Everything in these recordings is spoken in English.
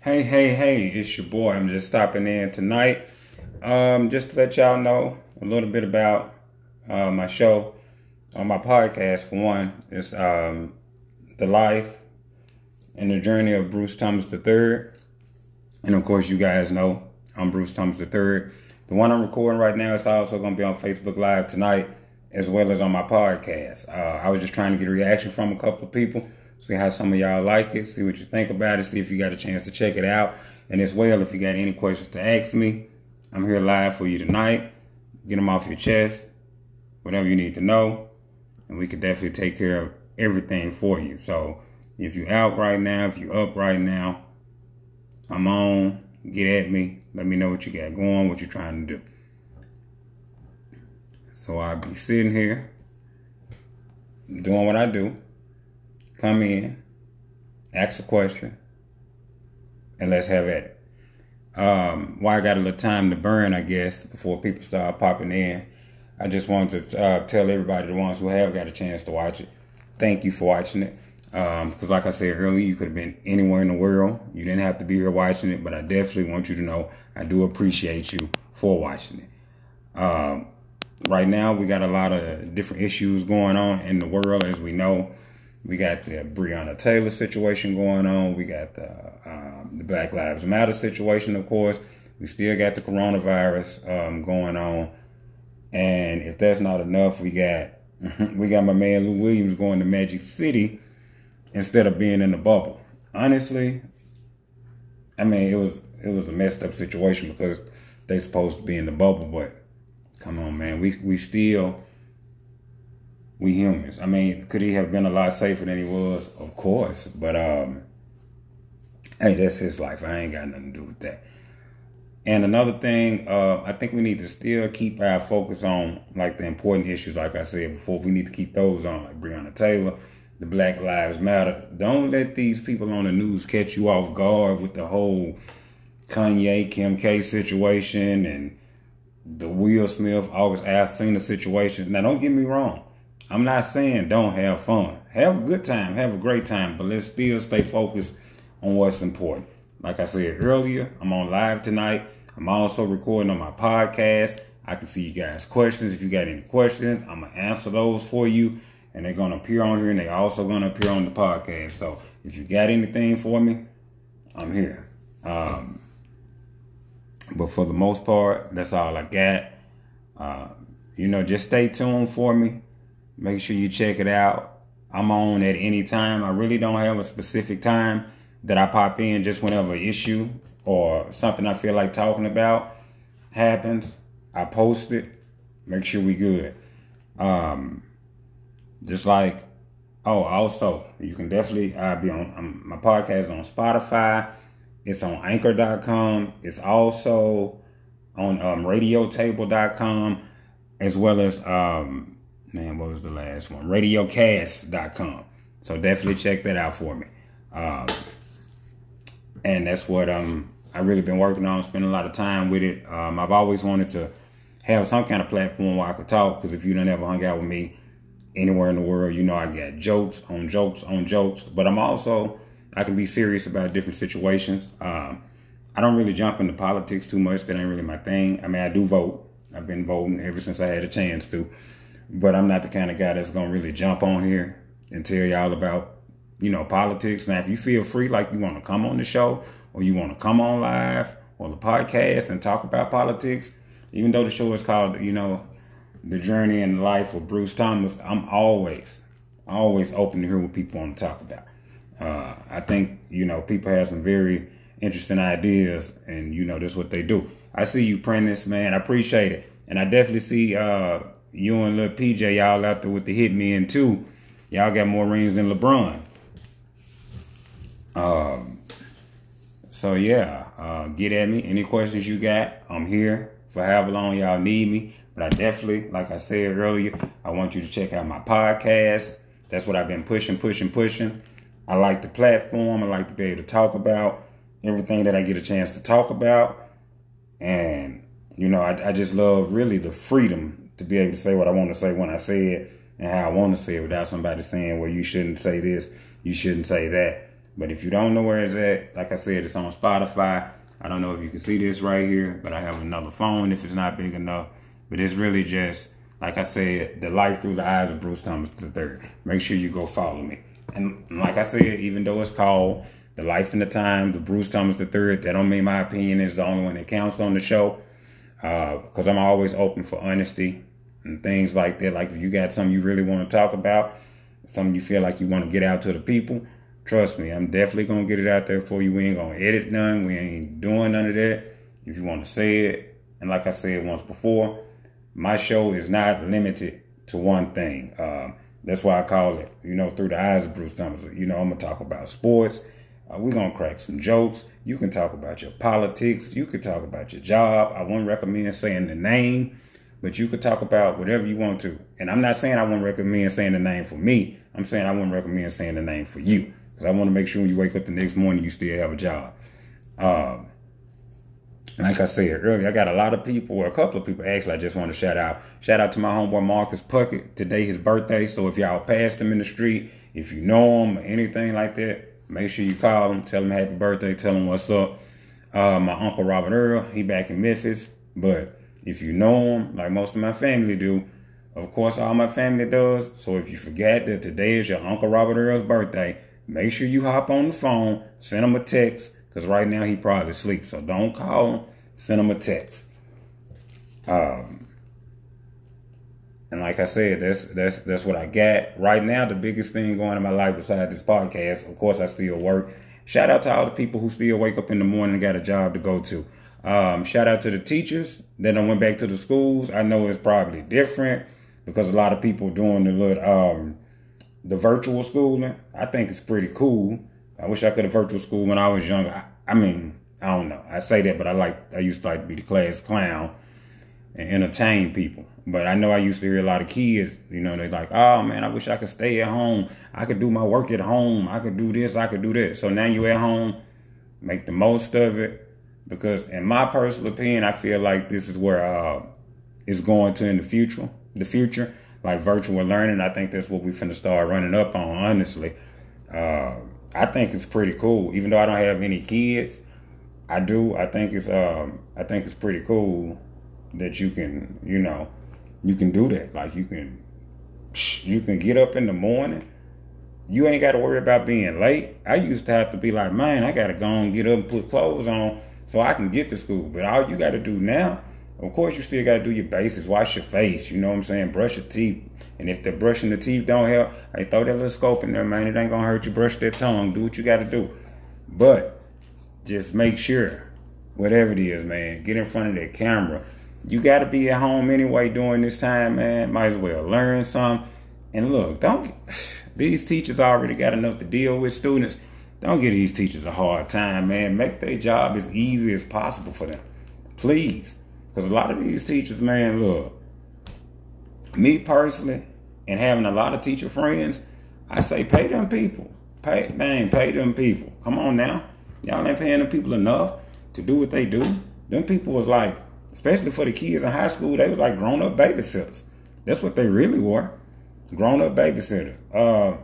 Hey, hey, hey, it's your boy. I'm just stopping in tonight. Um, just to let y'all know a little bit about uh, my show on my podcast. For one, it's um, The Life and the Journey of Bruce Thomas III. And of course, you guys know I'm Bruce Thomas III. The one I'm recording right now is also going to be on Facebook Live tonight, as well as on my podcast. Uh, I was just trying to get a reaction from a couple of people, see how some of y'all like it, see what you think about it, see if you got a chance to check it out. And as well, if you got any questions to ask me, I'm here live for you tonight. Get them off your chest, whatever you need to know, and we can definitely take care of everything for you. So if you're out right now, if you're up right now, I'm on. Get at me. Let me know what you got going, what you're trying to do. So I'll be sitting here doing what I do. Come in, ask a question, and let's have at it. Um, why I got a little time to burn, I guess, before people start popping in. I just wanted to uh, tell everybody, the ones who have got a chance to watch it, thank you for watching it. Because, um, like I said earlier, you could have been anywhere in the world. You didn't have to be here watching it, but I definitely want you to know I do appreciate you for watching it. Um, right now, we got a lot of different issues going on in the world, as we know. We got the Breonna Taylor situation going on. We got the um, the Black Lives Matter situation, of course. We still got the coronavirus um, going on, and if that's not enough, we got we got my man Lou Williams going to Magic City instead of being in the bubble. Honestly, I mean it was it was a messed up situation because they supposed to be in the bubble, but come on, man, we we still we humans. I mean, could he have been a lot safer than he was? Of course, but um, hey, that's his life. I ain't got nothing to do with that. And another thing, uh, I think we need to still keep our focus on like the important issues. Like I said before, we need to keep those on, like Breonna Taylor, the Black Lives Matter. Don't let these people on the news catch you off guard with the whole Kanye Kim K situation and the Will Smith August Alsina situation. Now, don't get me wrong. I'm not saying don't have fun. Have a good time, have a great time, but let's still stay focused on what's important. Like I said earlier, I'm on live tonight. I'm also recording on my podcast. I can see you guys' questions. If you got any questions, I'm gonna answer those for you, and they're gonna appear on here, and they're also gonna appear on the podcast. So if you got anything for me, I'm here. Um, but for the most part, that's all I got. Uh, you know, just stay tuned for me. Make sure you check it out. I'm on at any time. I really don't have a specific time that I pop in just whenever issue or something I feel like talking about happens. I post it. Make sure we good. Um, just like, oh, also, you can definitely uh, be on um, my podcast on Spotify. It's on anchor.com. It's also on um, radiotable.com as well as um, man, what was the last one? Radiocast.com. So definitely check that out for me. Um, and that's what um I really been working on, spending a lot of time with it. Um, I've always wanted to have some kind of platform where I could talk because if you don't ever hung out with me anywhere in the world, you know I got jokes on jokes on jokes. But I'm also I can be serious about different situations. Um, I don't really jump into politics too much. That ain't really my thing. I mean, I do vote. I've been voting ever since I had a chance to. But I'm not the kind of guy that's gonna really jump on here and tell y'all about, you know, politics. Now, if you feel free, like you want to come on the show or you want to come on live or the podcast and talk about politics, even though the show is called, you know, the journey and life of Bruce Thomas, I'm always, always open to hear what people want to talk about. Uh, I think, you know, people have some very interesting ideas and, you know, that's what they do. I see you, Prentice, man. I appreciate it. And I definitely see uh, you and little PJ, y'all out there with the hit hitmen too. Y'all got more rings than LeBron. Um, so yeah, uh, get at me. Any questions you got, I'm here for however long y'all need me. But I definitely, like I said earlier, I want you to check out my podcast. That's what I've been pushing, pushing, pushing. I like the platform. I like to be able to talk about everything that I get a chance to talk about. And, you know, I, I just love really the freedom to be able to say what I want to say when I say it and how I want to say it without somebody saying, well, you shouldn't say this, you shouldn't say that. But if you don't know where it's at, like I said, it's on Spotify. I don't know if you can see this right here, but I have another phone if it's not big enough. But it's really just, like I said, the life through the eyes of Bruce Thomas III. Make sure you go follow me. And like I said, even though it's called The Life and the Times of Bruce Thomas III, that don't mean my opinion is the only one that counts on the show. Because uh, I'm always open for honesty and things like that. Like if you got something you really want to talk about, something you feel like you want to get out to the people, trust me, I'm definitely gonna get it out there for you. We ain't gonna edit none. We ain't doing none of that. If you want to say it, and like I said once before, my show is not limited to one thing. Um, that's why I call it, you know, through the eyes of Bruce Thomas. You know, I'm gonna talk about sports. Uh, we're gonna crack some jokes. You can talk about your politics. You can talk about your job. I wouldn't recommend saying the name but you could talk about whatever you want to. And I'm not saying I wouldn't recommend saying the name for me. I'm saying I wouldn't recommend saying the name for you because I want to make sure when you wake up the next morning, you still have a job. Um, like I said earlier, I got a lot of people, or a couple of people actually, I just want to shout out. Shout out to my homeboy Marcus Puckett. Today his birthday. So if y'all passed him in the street, if you know him or anything like that, make sure you call him, tell him happy birthday, tell him what's up. Uh, my uncle Robert Earl, he back in Memphis. But if you know him, like most of my family do, of course, all my family does. So if you forget that today is your Uncle Robert Earl's birthday, make sure you hop on the phone, send him a text, because right now he probably asleep. So don't call him, send him a text. Um, and like I said, that's that's that's what I got right now. The biggest thing going in my life besides this podcast, of course, I still work. Shout out to all the people who still wake up in the morning and got a job to go to. Um, shout out to the teachers. Then I went back to the schools. I know it's probably different because a lot of people doing the little um, the virtual schooling. I think it's pretty cool. I wish I could have virtual school when I was younger. I, I, mean, I don't know. I say that, but I like I used to like to be the class clown and entertain people. But I know I used to hear a lot of kids, you know, they're like, oh man, I wish I could stay at home. I could do my work at home. I could do this. I could do that. So now you at home, make the most of it because in my personal opinion, I feel like this is where uh, it's going to in the future. The future, like virtual learning, I think that's what we're finna start running up on. Honestly, uh, I think it's pretty cool. Even though I don't have any kids, I do. I think it's um, I think it's pretty cool that you can, you know, you can do that. Like you can, you can get up in the morning. You ain't got to worry about being late. I used to have to be like, man, I gotta go and get up and put clothes on so I can get to school. But all you got to do now, of course, you still got to do your basics. Wash your face. You know what I'm saying? Brush your teeth. And if the brushing the teeth don't help, hey, throw that little scope in there, man. It ain't gonna hurt you. Brush that tongue. Do what you got to do. But just make sure, whatever it is, man, get in front of that camera. You got to be at home anyway during this time, man. Might as well learn some. And look, don't. These teachers already got enough to deal with students don't give these teachers a hard time, man. Make their job as easy as possible for them. Please. Because a lot of these teachers, man, look, me personally, and having a lot of teacher friends, I say pay them people. Pay, man, pay them people. Come on now. Y'all ain't paying them people enough to do what they do. Them people was like, especially for the kids in high school, they was like grown up babysitters. That's what they really were. Grown up babysitters. Uh,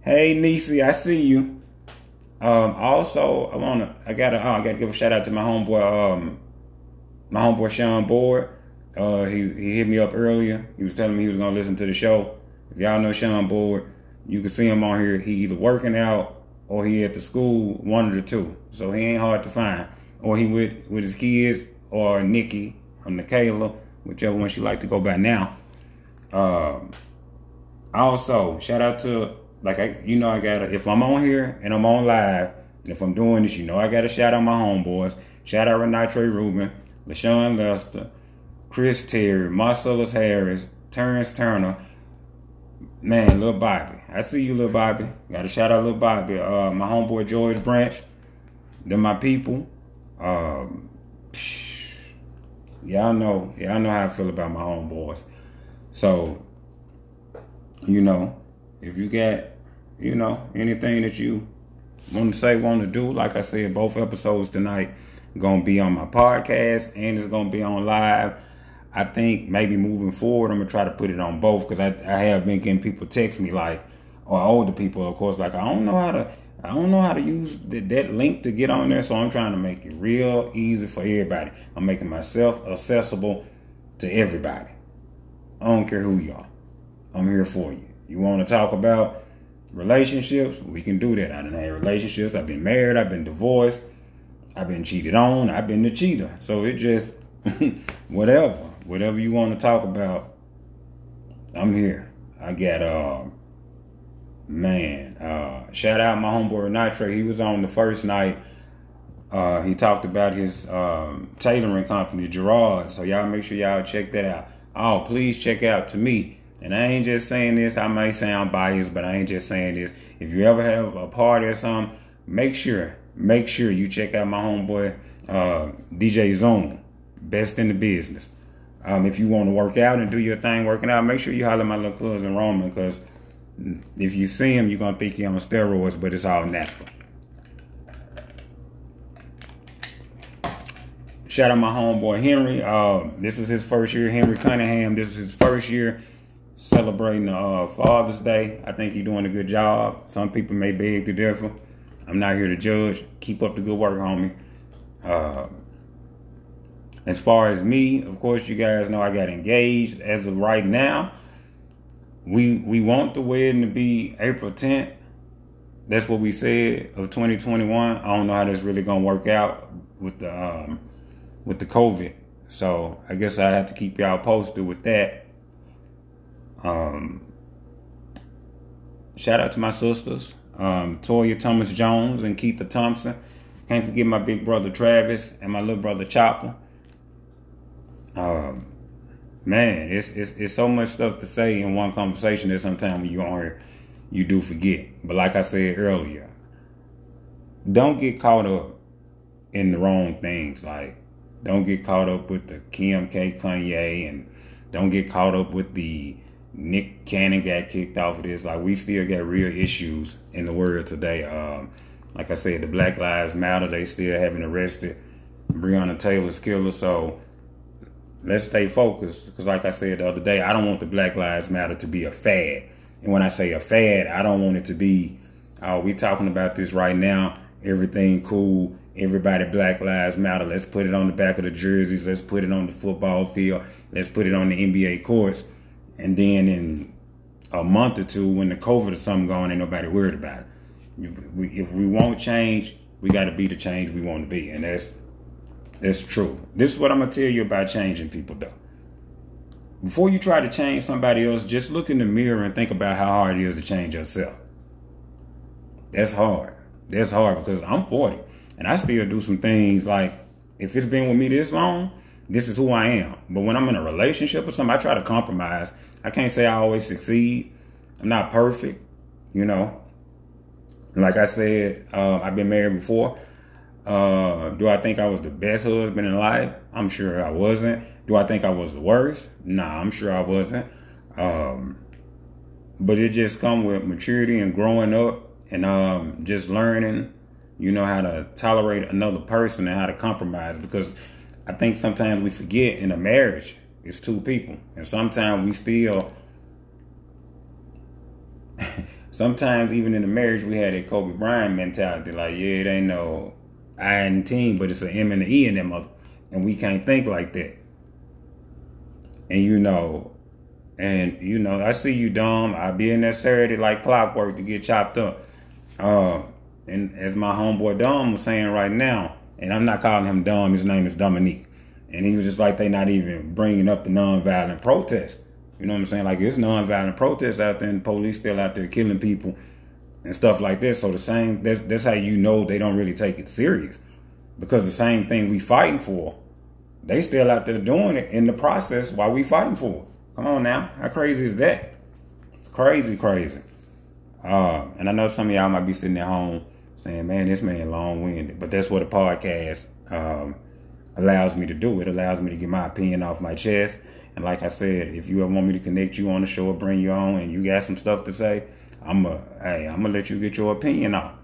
hey, Nisi, I see you. Um, also, I wanna, I gotta, oh, I gotta give a shout out to my homeboy, um, my homeboy Sean Board. Uh, he he hit me up earlier. He was telling me he was gonna listen to the show. If y'all know Sean Board, you can see him on here. He either working out or he at the school, one of the two. So he ain't hard to find. Or he with with his kids or Nikki or Nikayla, whichever one she like to go by now. Um, also, shout out to like I, you know, I gotta if I'm on here and I'm on live, and if I'm doing this, you know, I gotta shout out my homeboys. Shout out Renee Trey Rubin, LaShawn Lester, Chris Terry, Marcellus Harris, Terrence Turner. Man, little Bobby. I see you, little Bobby. Gotta shout out little Bobby. Uh, my homeboy George Branch. They're my people. Um, y'all know, y'all know how I feel about my homeboys. So, you know, if you got, you know, anything that you want to say, want to do, like I said, both episodes tonight gonna be on my podcast and it's gonna be on live. I think maybe moving forward, I'm gonna try to put it on both because I, I have been getting people text me like, or older people, of course, like I don't know how to, I don't know how to use the, that link to get on there. So I'm trying to make it real easy for everybody. I'm making myself accessible to everybody. I don't care who you are. I'm here for you. You want to talk about relationships? We can do that. I done had relationships. I've been married. I've been divorced. I've been cheated on. I've been the cheater. So it just whatever, whatever you want to talk about, I'm here. I got uh man, uh shout out my homeboy Nitro. He was on the first night. Uh, he talked about his um, tailoring company, Gerard. So y'all make sure y'all check that out. Oh, please check out to me. And I ain't just saying this. I may sound biased, but I ain't just saying this. If you ever have a party or something, make sure make sure you check out my homeboy uh, DJ Zone, best in the business. Um, if you want to work out and do your thing working out, make sure you holler at my little cousin Roman because if you see him, you're gonna think he's on steroids, but it's all natural. Shout out my homeboy Henry. Uh, this is his first year. Henry Cunningham. This is his first year celebrating uh, Father's Day. I think he's doing a good job. Some people may beg to differ. I'm not here to judge. Keep up the good work, homie. Uh, as far as me, of course, you guys know I got engaged. As of right now, we we want the wedding to be April 10th. That's what we said of 2021. I don't know how that's really gonna work out with the um, with the COVID. So I guess I have to keep y'all posted with that. Um, shout out to my sisters um, Toya Thomas Jones and Keitha Thompson. Can't forget my big brother Travis and my little brother Chopper. Um, man, it's, it's it's so much stuff to say in one conversation that sometimes on here, you do forget. But like I said earlier, don't get caught up in the wrong things. Like, don't get caught up with the Kim K Kanye and don't get caught up with the Nick Cannon got kicked off of this. Like we still got real issues in the world today. Um, like I said, the Black Lives Matter. They still haven't arrested Breonna Taylor's killer. So let's stay focused. Because like I said the other day, I don't want the Black Lives Matter to be a fad. And when I say a fad, I don't want it to be. Oh, we talking about this right now. Everything cool. Everybody Black Lives Matter. Let's put it on the back of the jerseys. Let's put it on the football field. Let's put it on the NBA courts and then in a month or two, when the COVID or something going, ain't nobody worried about it. If we, if we won't change, we got to be the change we want to be, and that's that's true. This is what I'm gonna tell you about changing people, though. Before you try to change somebody else, just look in the mirror and think about how hard it is to change yourself. That's hard. That's hard because I'm 40 and I still do some things like if it's been with me this long, this is who I am. But when I'm in a relationship or something, I try to compromise. I can't say I always succeed. I'm not perfect, you know. Like I said, uh, I've been married before. Uh, do I think I was the best husband in life? I'm sure I wasn't. Do I think I was the worst? Nah, I'm sure I wasn't. Um, but it just come with maturity and growing up and um, just learning, you know, how to tolerate another person and how to compromise because I think sometimes we forget in a marriage it's two people, and sometimes we still. sometimes even in a marriage we had a Kobe Bryant mentality, like yeah, it ain't no I and team, but it's an M and an E in them mother, and we can't think like that. And you know, and you know, I see you Dom. I be in there Saturday like clockwork to get chopped up. Uh, and as my homeboy Dom was saying right now, and I'm not calling him dumb. His name is Dominique. And he was just like, they not even bringing up the nonviolent protest. You know what I'm saying? Like, it's nonviolent protests out there, and the police still out there killing people and stuff like this. So the same, that's, that's how you know they don't really take it serious. Because the same thing we fighting for, they still out there doing it in the process while we fighting for it. Come on now. How crazy is that? It's crazy, crazy. Uh, and I know some of y'all might be sitting at home saying, man, this man long winded. But that's what a podcast um, allows me to do. It allows me to get my opinion off my chest. And like I said, if you ever want me to connect you on the show or bring you on and you got some stuff to say, I'm a hey, I'm gonna let you get your opinion out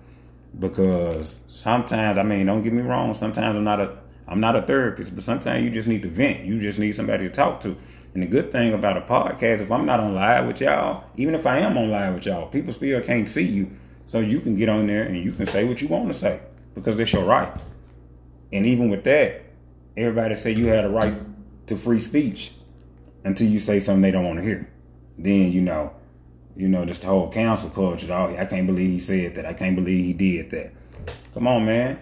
because sometimes I mean, don't get me wrong. Sometimes I'm not a I'm not a therapist, but sometimes you just need to vent. You just need somebody to talk to. And the good thing about a podcast, if I'm not on live with y'all, even if I am on live with y'all, people still can't see you. So you can get on there and you can say what you want to say because it's your right. And even with that, everybody say you had a right to free speech until you say something they don't want to hear. Then you know, you know, this whole cancel culture. Oh, I can't believe he said that. I can't believe he did that. Come on, man.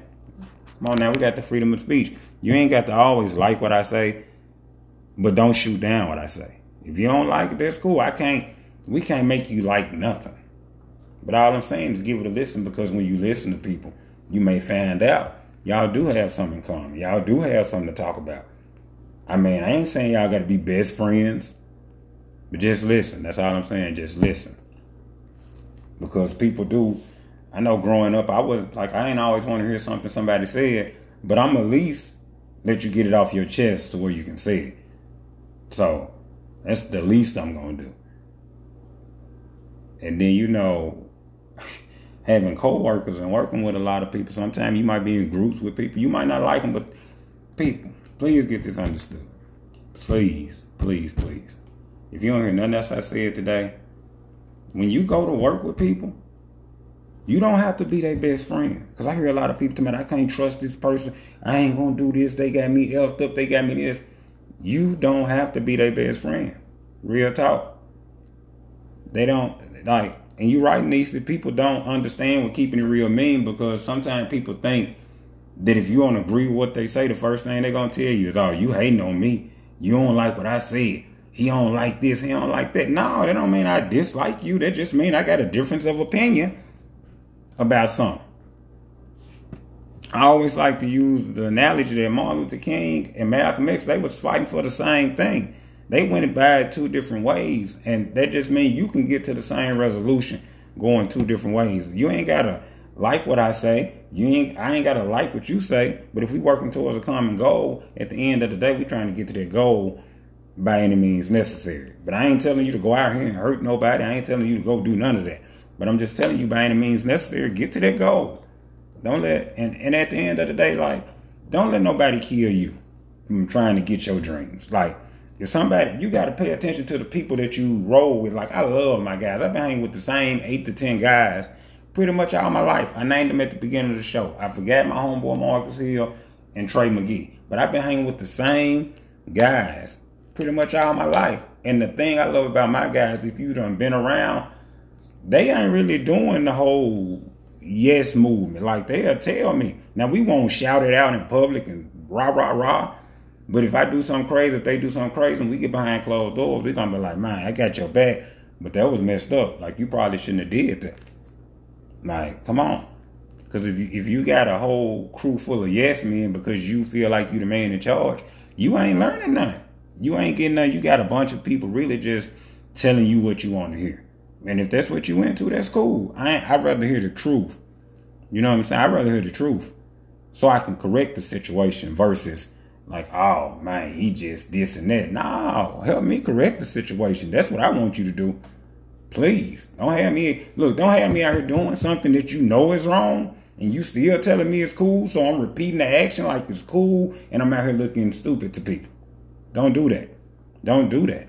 Come on now, we got the freedom of speech. You ain't got to always like what I say, but don't shoot down what I say. If you don't like it, that's cool. I can't. We can't make you like nothing. But all I'm saying is give it a listen because when you listen to people, you may find out y'all do have something in common. Y'all do have something to talk about. I mean, I ain't saying y'all got to be best friends, but just listen. That's all I'm saying. Just listen. Because people do. I know growing up, I was like, I ain't always want to hear something somebody said, but I'm at least let you get it off your chest to where you can say it. So that's the least I'm going to do. And then, you know, having co-workers and working with a lot of people. Sometimes you might be in groups with people. You might not like them, but people, please get this understood. Please, please, please. If you don't hear nothing else I said today, when you go to work with people, you don't have to be their best friend. Because I hear a lot of people tell me, I can't trust this person. I ain't going to do this. They got me elfed up. They got me this. You don't have to be their best friend. Real talk. They don't, like, and you're right, Nisa, people don't understand what keeping it real mean because sometimes people think that if you don't agree with what they say, the first thing they're gonna tell you is, "Oh, you hating on me. You don't like what I said. He don't like this. He don't like that." No, that don't mean I dislike you. That just mean I got a difference of opinion about something. I always like to use the analogy that Martin Luther King and Malcolm X they was fighting for the same thing. They went by it two different ways, and that just means you can get to the same resolution going two different ways. You ain't gotta like what I say. You ain't I ain't gotta like what you say. But if we working towards a common goal, at the end of the day, we trying to get to that goal by any means necessary. But I ain't telling you to go out here and hurt nobody. I ain't telling you to go do none of that. But I'm just telling you by any means necessary, get to that goal. Don't let and, and at the end of the day, like, don't let nobody kill you from trying to get your dreams. Like if somebody, you got to pay attention to the people that you roll with. Like I love my guys. I've been hanging with the same eight to ten guys pretty much all my life. I named them at the beginning of the show. I forgot my homeboy Marcus Hill and Trey McGee, but I've been hanging with the same guys pretty much all my life. And the thing I love about my guys, if you done been around, they ain't really doing the whole yes movement. Like they'll tell me. Now we won't shout it out in public and rah rah rah. But if I do something crazy, if they do something crazy, and we get behind closed doors, they're gonna be like, "Man, I got your back," but that was messed up. Like you probably shouldn't have did that. Like, come on, because if you, if you got a whole crew full of yes men because you feel like you the man in charge, you ain't learning nothing. You ain't getting nothing. You got a bunch of people really just telling you what you want to hear. And if that's what you into, that's cool. I I'd rather hear the truth. You know what I'm saying? I'd rather hear the truth so I can correct the situation versus like, oh man, he just this and that. No, help me correct the situation. That's what I want you to do. Please don't have me look. Don't have me out here doing something that you know is wrong, and you still telling me it's cool. So I'm repeating the action like it's cool, and I'm out here looking stupid to people. Don't do that. Don't do that.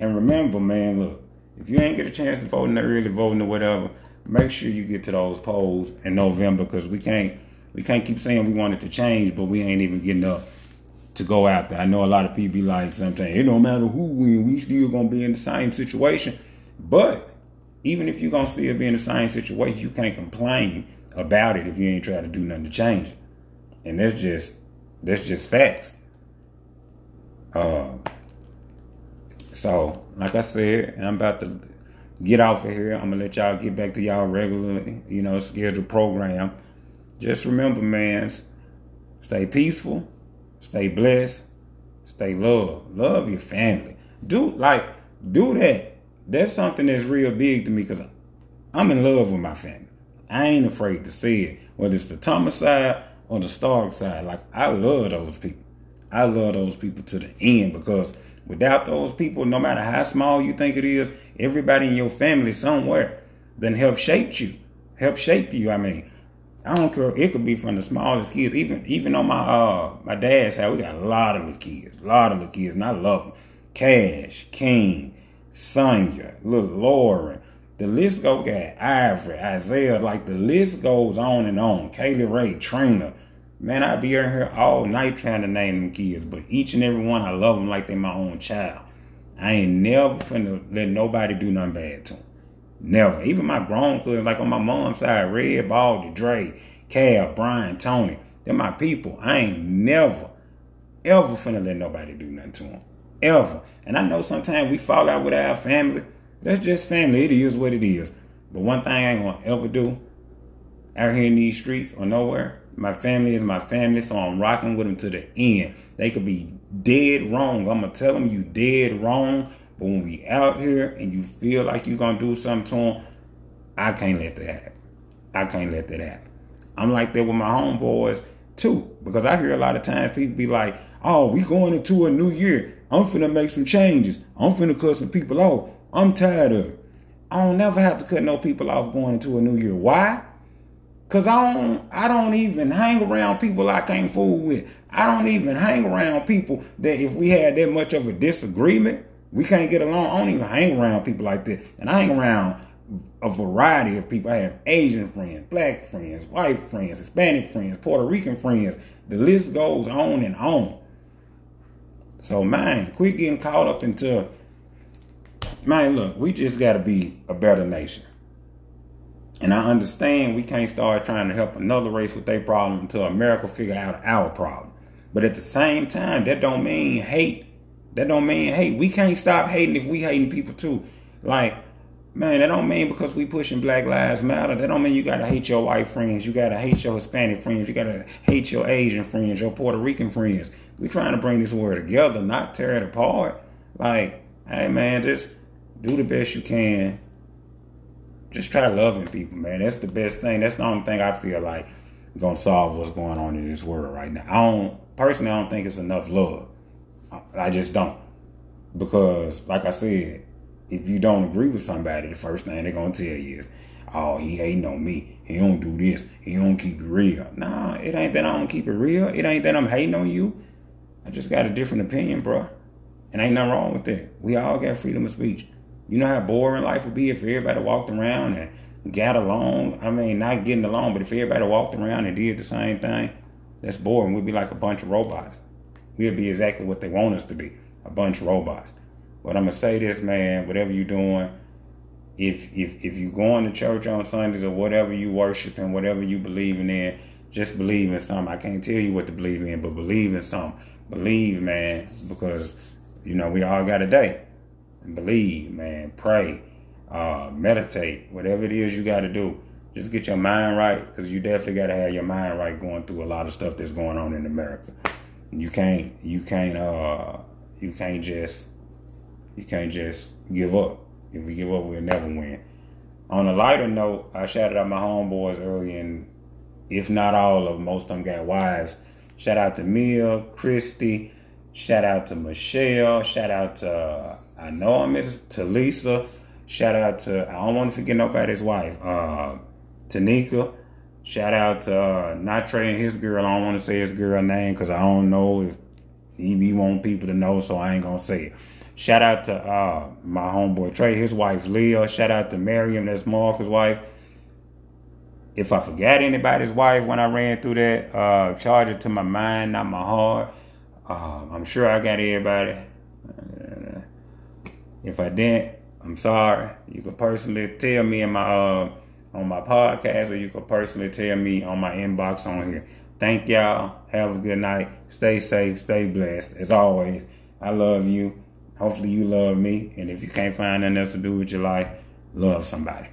And remember, man, look, if you ain't get a chance to vote in the early voting or whatever, make sure you get to those polls in November because we can't we can't keep saying we want it to change, but we ain't even getting up to go out there. I know a lot of people be like sometimes it don't matter who win, we still gonna be in the same situation. But even if you're gonna still be in the same situation, you can't complain about it if you ain't trying to do nothing to change it. And that's just that's just facts. Uh, so like I said, and I'm about to get off of here. I'm gonna let y'all get back to y'all regular, you know, scheduled program. Just remember, man, stay peaceful Stay blessed. Stay love. Love your family. Do like do that. That's something that's real big to me because I'm in love with my family. I ain't afraid to say it, whether it's the Thomas side or the Stark side. Like I love those people. I love those people to the end because without those people, no matter how small you think it is, everybody in your family somewhere then help shape you, help shape you. I mean, I don't care. It could be from the smallest kids, even even on my uh my dad's side. We got a lot of little kids, a lot of little kids, and I love them. Cash, King, Sonya, little Lauren. The list go got Ivory, Isaiah, like the list goes on and on. Kaylee Ray, Trainer. Man, I'd be in here all night trying to name them kids, but each and every one, I love them like they my own child. I ain't never finna let nobody do nothing bad to them. Never. Even my grown cousins, like on my mom's side, Red, Baldy, Dre, Cal, Brian, Tony, they're my people. I ain't never, ever finna let nobody do nothing to them. Ever. And I know sometimes we fall out with our family. That's just family. It is what it is. But one thing I ain't gonna ever do out here in these streets or nowhere, my family is my family, so I'm rocking with them to the end. They could be dead wrong. I'm gonna tell them you dead wrong. But when we out here and you feel like you're gonna do something to them, I can't let that happen. I can't let that happen. I'm like that with my homeboys too, because I hear a lot of times people be like, "Oh, we going into a new year. I'm finna make some changes. I'm finna cut some people off. I'm tired of it. I don't never have to cut no people off going into a new year. Why? Cause I don't, I don't even hang around people I can't fool with. I don't even hang around people that if we had that much of a disagreement, we can't get along. I don't even hang around people like that. And I hang around a variety of people. I have Asian friends, black friends, white friends, Hispanic friends, Puerto Rican friends. The list goes on and on. So man, quit getting caught up into man, look, we just gotta be a better nation. And I understand we can't start trying to help another race with their problem until America figure out our problem. But at the same time, that don't mean hate. That don't mean hey, We can't stop hating if we hating people too. Like, man, that don't mean because we pushing Black Lives Matter. That don't mean you gotta hate your white friends. You gotta hate your Hispanic friends. You gotta hate your Asian friends, your Puerto Rican friends. We trying to bring this world together, not tear it apart. Like, hey man, just do the best you can just try loving people, man. That's the best thing. That's the only thing I feel like gonna solve what's going on in this world right now. I don't personally I don't think it's enough love. I just don't. Because like I said, if you don't agree with somebody, the first thing they're gonna tell you is, Oh, he hating on me. He don't do this. He don't keep it real. Nah, it ain't that I don't keep it real. It ain't that I'm hating on you. I just got a different opinion, bro. And ain't nothing wrong with that. We all got freedom of speech. You know how boring life would be if everybody walked around and got along. I mean, not getting along, but if everybody walked around and did the same thing, that's boring. We'd be like a bunch of robots. We'd be exactly what they want us to be, a bunch of robots. But I'm gonna say this, man. Whatever you're doing, if if if you going to church on Sundays or whatever you worshiping, whatever you believing in, just believe in something. I can't tell you what to believe in, but believe in something. Believe, man, because you know we all got a day believe, man. Pray, uh, meditate, whatever it is you got to do. Just get your mind right, because you definitely got to have your mind right going through a lot of stuff that's going on in America. You can't, you can't, uh, you can't just, you can't just give up. If we give up, we'll never win. On a lighter note, I shouted out my homeboys early, and if not all of them, most of them got wives. Shout out to Mia, Christy. Shout out to Michelle. Shout out to I know I miss to Lisa. Shout out to I don't want to forget nobody's wife. Uh Tanika. Shout out to uh, Natre and his girl. I don't want to say his girl name because I don't know if he, he want people to know, so I ain't gonna say it. Shout out to uh, my homeboy Trey, his wife Leah. Shout out to Miriam, that's Marcus' wife. If I forgot anybody's wife when I ran through that, uh, charge it to my mind, not my heart. Uh, I'm sure I got everybody. If I didn't, I'm sorry. You can personally tell me in my uh, on my podcast, or you can personally tell me on my inbox on here. Thank y'all. Have a good night. Stay safe. Stay blessed. As always, I love you. Hopefully, you love me. And if you can't find nothing else to do with your life, love somebody.